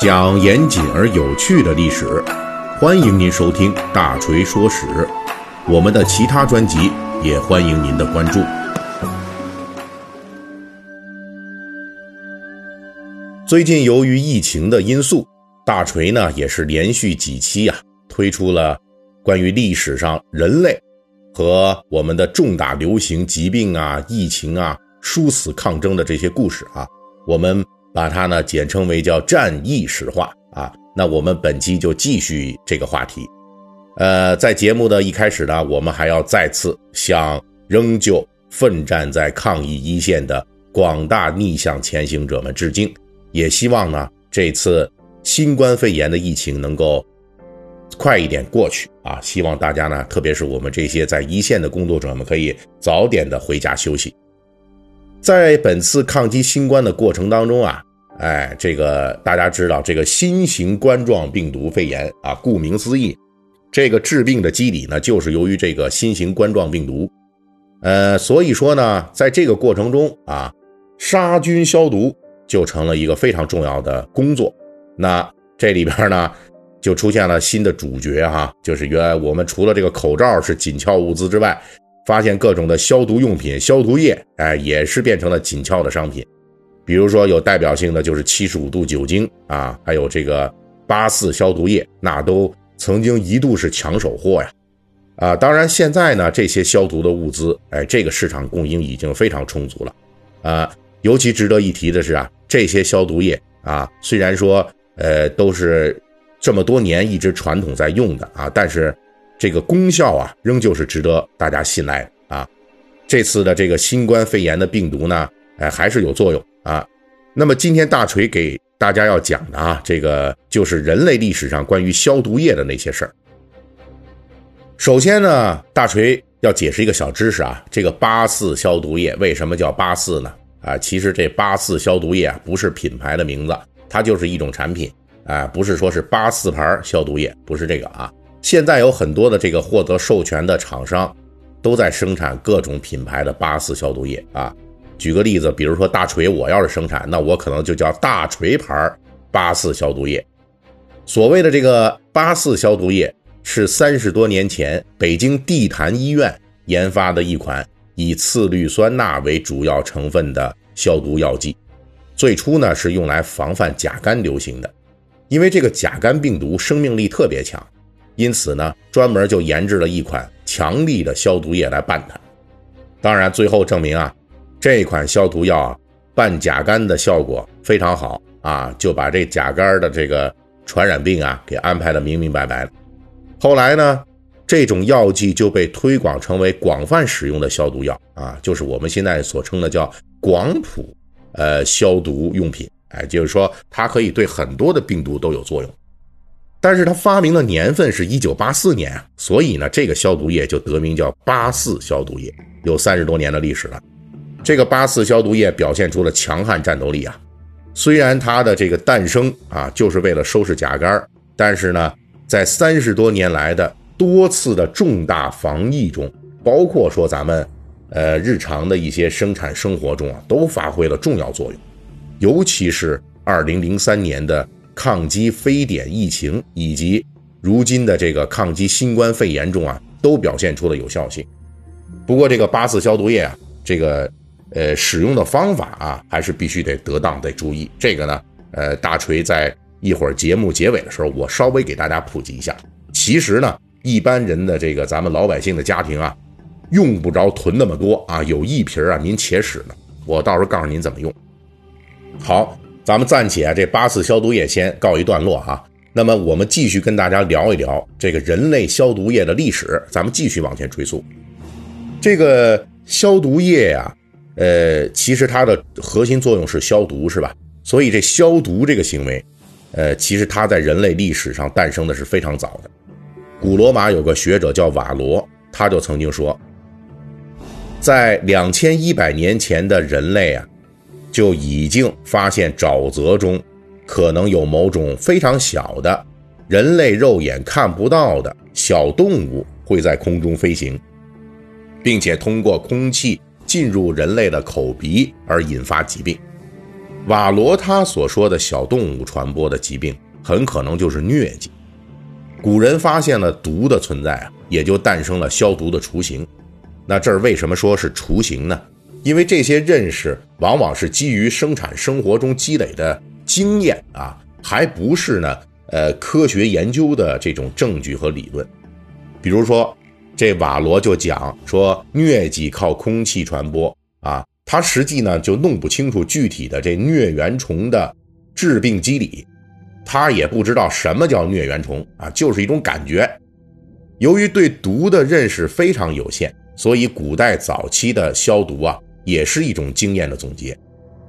讲严谨而有趣的历史，欢迎您收听《大锤说史》。我们的其他专辑也欢迎您的关注。最近由于疫情的因素，大锤呢也是连续几期啊推出了关于历史上人类和我们的重大流行疾病啊、疫情啊、殊死抗争的这些故事啊，我们。把它呢简称为叫战役史话啊，那我们本期就继续这个话题。呃，在节目的一开始呢，我们还要再次向仍旧奋战在抗疫一线的广大逆向前行者们致敬，也希望呢这次新冠肺炎的疫情能够快一点过去啊，希望大家呢，特别是我们这些在一线的工作者们，可以早点的回家休息。在本次抗击新冠的过程当中啊，哎，这个大家知道，这个新型冠状病毒肺炎啊，顾名思义，这个治病的机理呢，就是由于这个新型冠状病毒。呃，所以说呢，在这个过程中啊，杀菌消毒就成了一个非常重要的工作。那这里边呢，就出现了新的主角哈，就是原来我们除了这个口罩是紧俏物资之外。发现各种的消毒用品、消毒液，哎，也是变成了紧俏的商品。比如说有代表性的就是七十五度酒精啊，还有这个八四消毒液，那都曾经一度是抢手货呀。啊，当然现在呢，这些消毒的物资，哎，这个市场供应已经非常充足了。啊，尤其值得一提的是啊，这些消毒液啊，虽然说呃都是这么多年一直传统在用的啊，但是。这个功效啊，仍旧是值得大家信赖啊。这次的这个新冠肺炎的病毒呢，哎，还是有作用啊。那么今天大锤给大家要讲的啊，这个就是人类历史上关于消毒液的那些事儿。首先呢，大锤要解释一个小知识啊，这个八四消毒液为什么叫八四呢？啊，其实这八四消毒液啊，不是品牌的名字，它就是一种产品啊，不是说是八四牌消毒液，不是这个啊。现在有很多的这个获得授权的厂商，都在生产各种品牌的八四消毒液啊。举个例子，比如说大锤，我要是生产，那我可能就叫大锤牌八四消毒液。所谓的这个八四消毒液，是三十多年前北京地坛医院研发的一款以次氯酸钠为主要成分的消毒药剂。最初呢是用来防范甲肝流行的，因为这个甲肝病毒生命力特别强。因此呢，专门就研制了一款强力的消毒液来拌它。当然，最后证明啊，这款消毒药啊，拌甲肝的效果非常好啊，就把这甲肝的这个传染病啊给安排的明明白白了。后来呢，这种药剂就被推广成为广泛使用的消毒药啊，就是我们现在所称的叫广谱呃消毒用品。哎，就是说它可以对很多的病毒都有作用。但是它发明的年份是一九八四年啊，所以呢，这个消毒液就得名叫八四消毒液，有三十多年的历史了。这个八四消毒液表现出了强悍战斗力啊。虽然它的这个诞生啊，就是为了收拾甲肝，但是呢，在三十多年来的多次的重大防疫中，包括说咱们呃日常的一些生产生活中啊，都发挥了重要作用。尤其是二零零三年的。抗击非典疫情以及如今的这个抗击新冠肺炎中啊，都表现出了有效性。不过这个八四消毒液啊，这个呃使用的方法啊，还是必须得得当得注意。这个呢，呃，大锤在一会儿节目结尾的时候，我稍微给大家普及一下。其实呢，一般人的这个咱们老百姓的家庭啊，用不着囤那么多啊，有一瓶啊，您且使呢。我到时候告诉您怎么用。好。咱们暂且这八四消毒液先告一段落哈，那么我们继续跟大家聊一聊这个人类消毒液的历史。咱们继续往前追溯，这个消毒液呀，呃，其实它的核心作用是消毒，是吧？所以这消毒这个行为，呃，其实它在人类历史上诞生的是非常早的。古罗马有个学者叫瓦罗，他就曾经说，在两千一百年前的人类啊。就已经发现沼泽中可能有某种非常小的、人类肉眼看不到的小动物会在空中飞行，并且通过空气进入人类的口鼻而引发疾病。瓦罗他所说的小动物传播的疾病，很可能就是疟疾。古人发现了毒的存在，也就诞生了消毒的雏形。那这儿为什么说是雏形呢？因为这些认识往往是基于生产生活中积累的经验啊，还不是呢，呃，科学研究的这种证据和理论。比如说，这瓦罗就讲说疟疾靠空气传播啊，他实际呢就弄不清楚具体的这疟原虫的致病机理，他也不知道什么叫疟原虫啊，就是一种感觉。由于对毒的认识非常有限。所以，古代早期的消毒啊，也是一种经验的总结。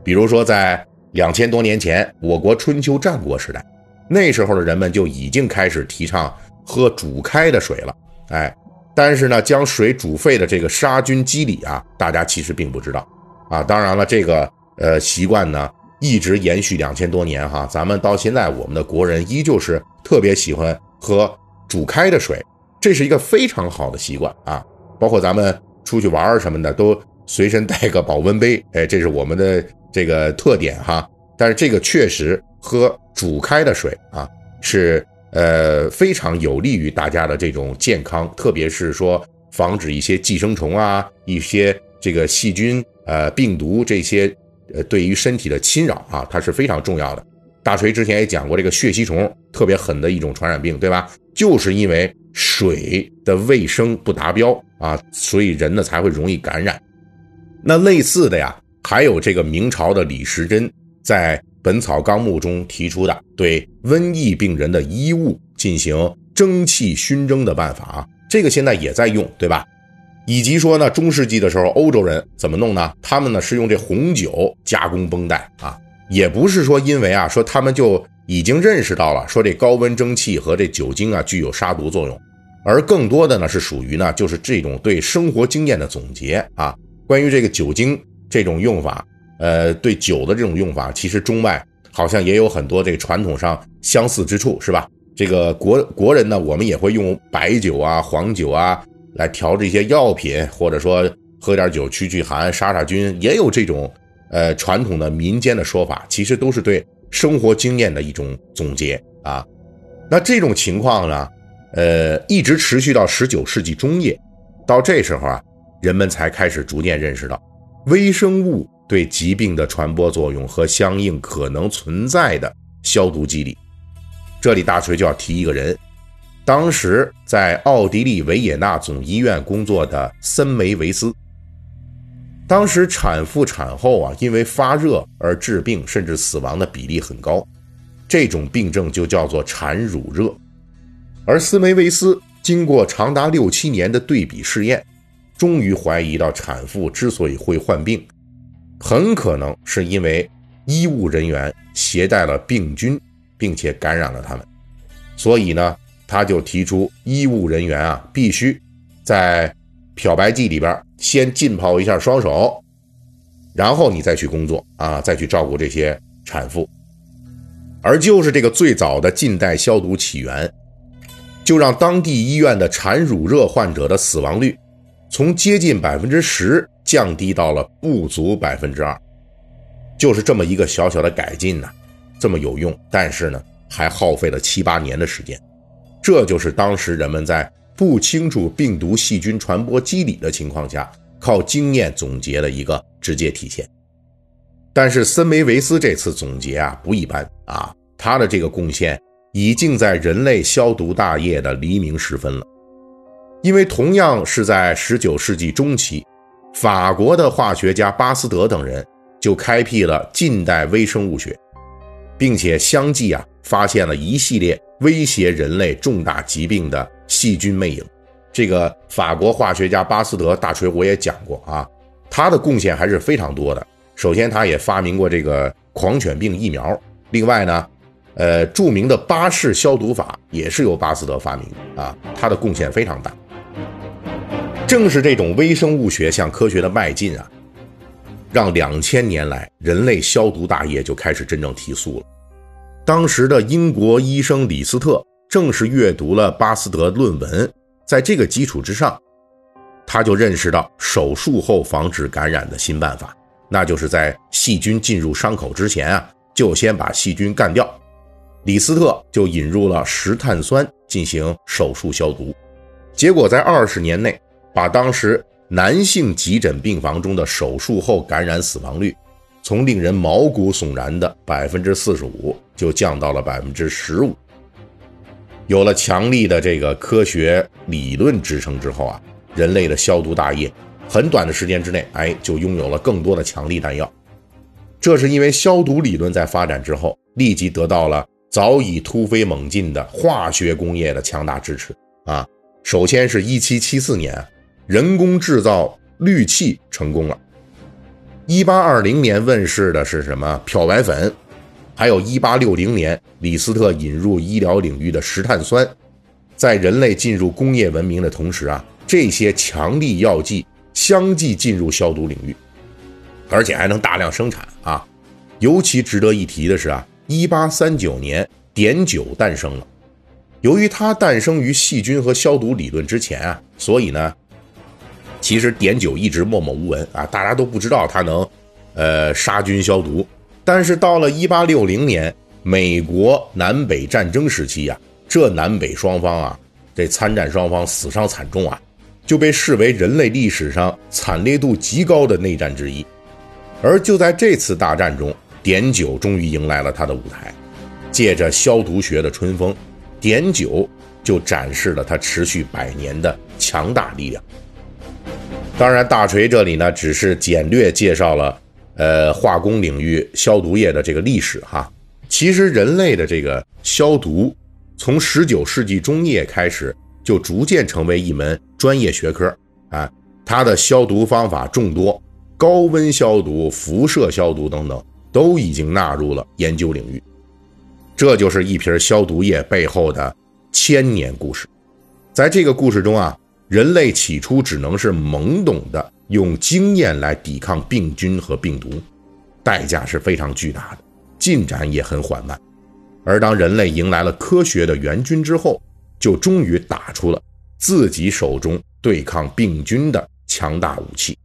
比如说，在两千多年前，我国春秋战国时代，那时候的人们就已经开始提倡喝煮开的水了。哎，但是呢，将水煮沸的这个杀菌机理啊，大家其实并不知道啊。当然了，这个呃习惯呢，一直延续两千多年哈。咱们到现在，我们的国人依旧是特别喜欢喝煮开的水，这是一个非常好的习惯啊。包括咱们出去玩什么的，都随身带个保温杯，哎，这是我们的这个特点哈。但是这个确实喝煮开的水啊，是呃非常有利于大家的这种健康，特别是说防止一些寄生虫啊、一些这个细菌、呃病毒这些呃对于身体的侵扰啊，它是非常重要的。大锤之前也讲过，这个血吸虫特别狠的一种传染病，对吧？就是因为水的卫生不达标。啊，所以人呢才会容易感染。那类似的呀，还有这个明朝的李时珍在《本草纲目》中提出的对瘟疫病人的衣物进行蒸汽熏蒸的办法啊，这个现在也在用，对吧？以及说呢，中世纪的时候欧洲人怎么弄呢？他们呢是用这红酒加工绷带啊，也不是说因为啊说他们就已经认识到了说这高温蒸汽和这酒精啊具有杀毒作用。而更多的呢是属于呢，就是这种对生活经验的总结啊。关于这个酒精这种用法，呃，对酒的这种用法，其实中外好像也有很多这个传统上相似之处，是吧？这个国国人呢，我们也会用白酒啊、黄酒啊来调这些药品，或者说喝点酒驱驱寒、杀杀菌，也有这种呃传统的民间的说法，其实都是对生活经验的一种总结啊。那这种情况呢？呃，一直持续到十九世纪中叶，到这时候啊，人们才开始逐渐认识到微生物对疾病的传播作用和相应可能存在的消毒机理。这里大锤就要提一个人，当时在奥地利维也纳总医院工作的森梅维斯。当时产妇产后啊，因为发热而致病甚至死亡的比例很高，这种病症就叫做产乳热。而斯梅维斯经过长达六七年的对比试验，终于怀疑到产妇之所以会患病，很可能是因为医务人员携带了病菌，并且感染了他们。所以呢，他就提出医务人员啊，必须在漂白剂里边先浸泡一下双手，然后你再去工作啊，再去照顾这些产妇。而就是这个最早的近代消毒起源。就让当地医院的产乳热患者的死亡率，从接近百分之十降低到了不足百分之二，就是这么一个小小的改进呢，这么有用，但是呢，还耗费了七八年的时间，这就是当时人们在不清楚病毒细菌传播机理的情况下，靠经验总结的一个直接体现。但是森梅维斯这次总结啊不一般啊，他的这个贡献。已经在人类消毒大业的黎明时分了，因为同样是在19世纪中期，法国的化学家巴斯德等人就开辟了近代微生物学，并且相继啊发现了一系列威胁人类重大疾病的细菌魅影。这个法国化学家巴斯德，大锤我也讲过啊，他的贡献还是非常多的。首先，他也发明过这个狂犬病疫苗，另外呢。呃，著名的巴氏消毒法也是由巴斯德发明的啊，他的贡献非常大。正是这种微生物学向科学的迈进啊，让两千年来人类消毒大业就开始真正提速了。当时的英国医生李斯特正是阅读了巴斯德论文，在这个基础之上，他就认识到手术后防止感染的新办法，那就是在细菌进入伤口之前啊，就先把细菌干掉。李斯特就引入了石碳酸进行手术消毒，结果在二十年内，把当时男性急诊病房中的手术后感染死亡率，从令人毛骨悚然的百分之四十五，就降到了百分之十五。有了强力的这个科学理论支撑之后啊，人类的消毒大业，很短的时间之内，哎，就拥有了更多的强力弹药。这是因为消毒理论在发展之后，立即得到了。早已突飞猛进的化学工业的强大支持啊！首先是一七七四年，人工制造氯气成功了。一八二零年问世的是什么漂白粉？还有一八六零年，李斯特引入医疗领域的石碳酸。在人类进入工业文明的同时啊，这些强力药剂相继进入消毒领域，而且还能大量生产啊！尤其值得一提的是啊。一八三九年，碘酒诞生了。由于它诞生于细菌和消毒理论之前啊，所以呢，其实碘酒一直默默无闻啊，大家都不知道它能，呃，杀菌消毒。但是到了一八六零年，美国南北战争时期呀，这南北双方啊，这参战双方死伤惨重啊，就被视为人类历史上惨烈度极高的内战之一。而就在这次大战中，碘酒终于迎来了它的舞台，借着消毒学的春风，碘酒就展示了它持续百年的强大力量。当然，大锤这里呢只是简略介绍了，呃，化工领域消毒液的这个历史哈。其实，人类的这个消毒，从十九世纪中叶开始就逐渐成为一门专业学科啊。它的消毒方法众多，高温消毒、辐射消毒等等。都已经纳入了研究领域，这就是一瓶消毒液背后的千年故事。在这个故事中啊，人类起初只能是懵懂的用经验来抵抗病菌和病毒，代价是非常巨大的，进展也很缓慢。而当人类迎来了科学的援军之后，就终于打出了自己手中对抗病菌的强大武器。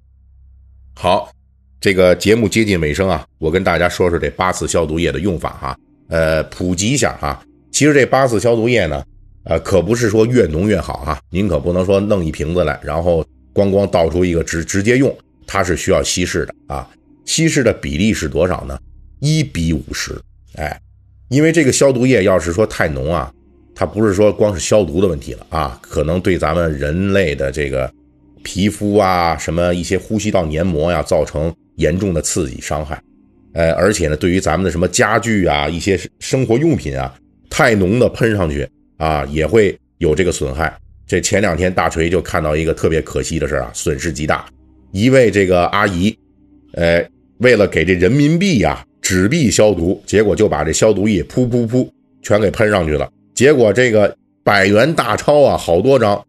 好。这个节目接近尾声啊，我跟大家说说这八四消毒液的用法哈，呃，普及一下哈。其实这八四消毒液呢，呃，可不是说越浓越好哈，您可不能说弄一瓶子来，然后咣咣倒出一个直直接用，它是需要稀释的啊。稀释的比例是多少呢？一比五十，哎，因为这个消毒液要是说太浓啊，它不是说光是消毒的问题了啊，可能对咱们人类的这个皮肤啊，什么一些呼吸道黏膜呀，造成。严重的刺激伤害，呃，而且呢，对于咱们的什么家具啊、一些生活用品啊，太浓的喷上去啊，也会有这个损害。这前两天大锤就看到一个特别可惜的事啊，损失极大。一位这个阿姨，呃，为了给这人民币呀纸币消毒，结果就把这消毒液噗噗噗全给喷上去了。结果这个百元大钞啊，好多张。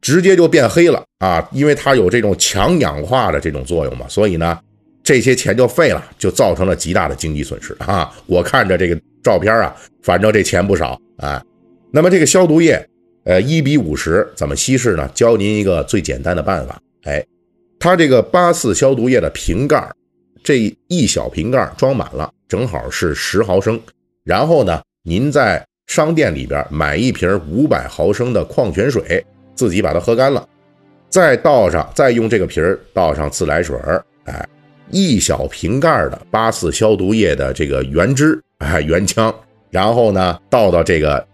直接就变黑了啊，因为它有这种强氧化的这种作用嘛，所以呢。这些钱就废了，就造成了极大的经济损失啊！我看着这个照片啊，反正这钱不少啊。那么这个消毒液，呃，一比五十怎么稀释呢？教您一个最简单的办法。哎，它这个八四消毒液的瓶盖，这一小瓶盖装满了，正好是十毫升。然后呢，您在商店里边买一瓶五百毫升的矿泉水，自己把它喝干了，再倒上，再用这个瓶倒上自来水哎。一小瓶盖的八四消毒液的这个原汁啊原浆，然后呢倒到这个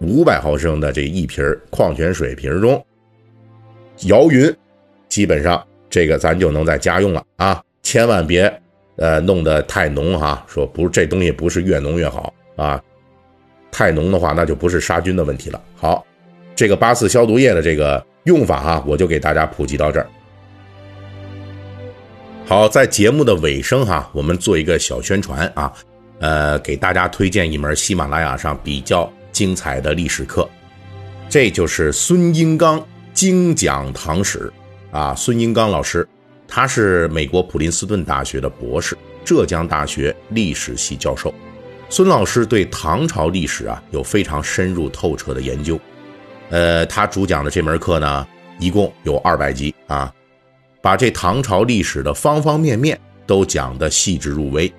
五百毫升的这一瓶矿泉水瓶中，摇匀，基本上这个咱就能在家用了啊！千万别呃弄得太浓哈，说不这东西不是越浓越好啊，太浓的话那就不是杀菌的问题了。好，这个八四消毒液的这个用法哈，我就给大家普及到这儿。好，在节目的尾声哈，我们做一个小宣传啊，呃，给大家推荐一门喜马拉雅上比较精彩的历史课，这就是孙英刚精讲唐史啊。孙英刚老师，他是美国普林斯顿大学的博士，浙江大学历史系教授。孙老师对唐朝历史啊有非常深入透彻的研究，呃，他主讲的这门课呢，一共有二百集啊。把这唐朝历史的方方面面都讲得细致入微，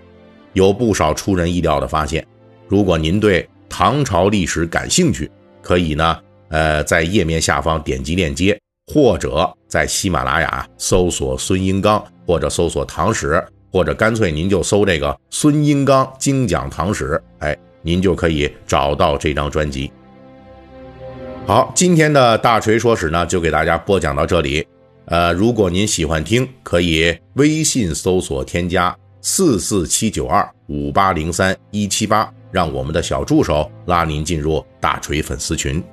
有不少出人意料的发现。如果您对唐朝历史感兴趣，可以呢，呃，在页面下方点击链接，或者在喜马拉雅搜索孙英刚，或者搜索唐史，或者干脆您就搜这个孙英刚精讲唐史，哎，您就可以找到这张专辑。好，今天的大锤说史呢，就给大家播讲到这里。呃，如果您喜欢听，可以微信搜索添加四四七九二五八零三一七八，让我们的小助手拉您进入大锤粉丝群。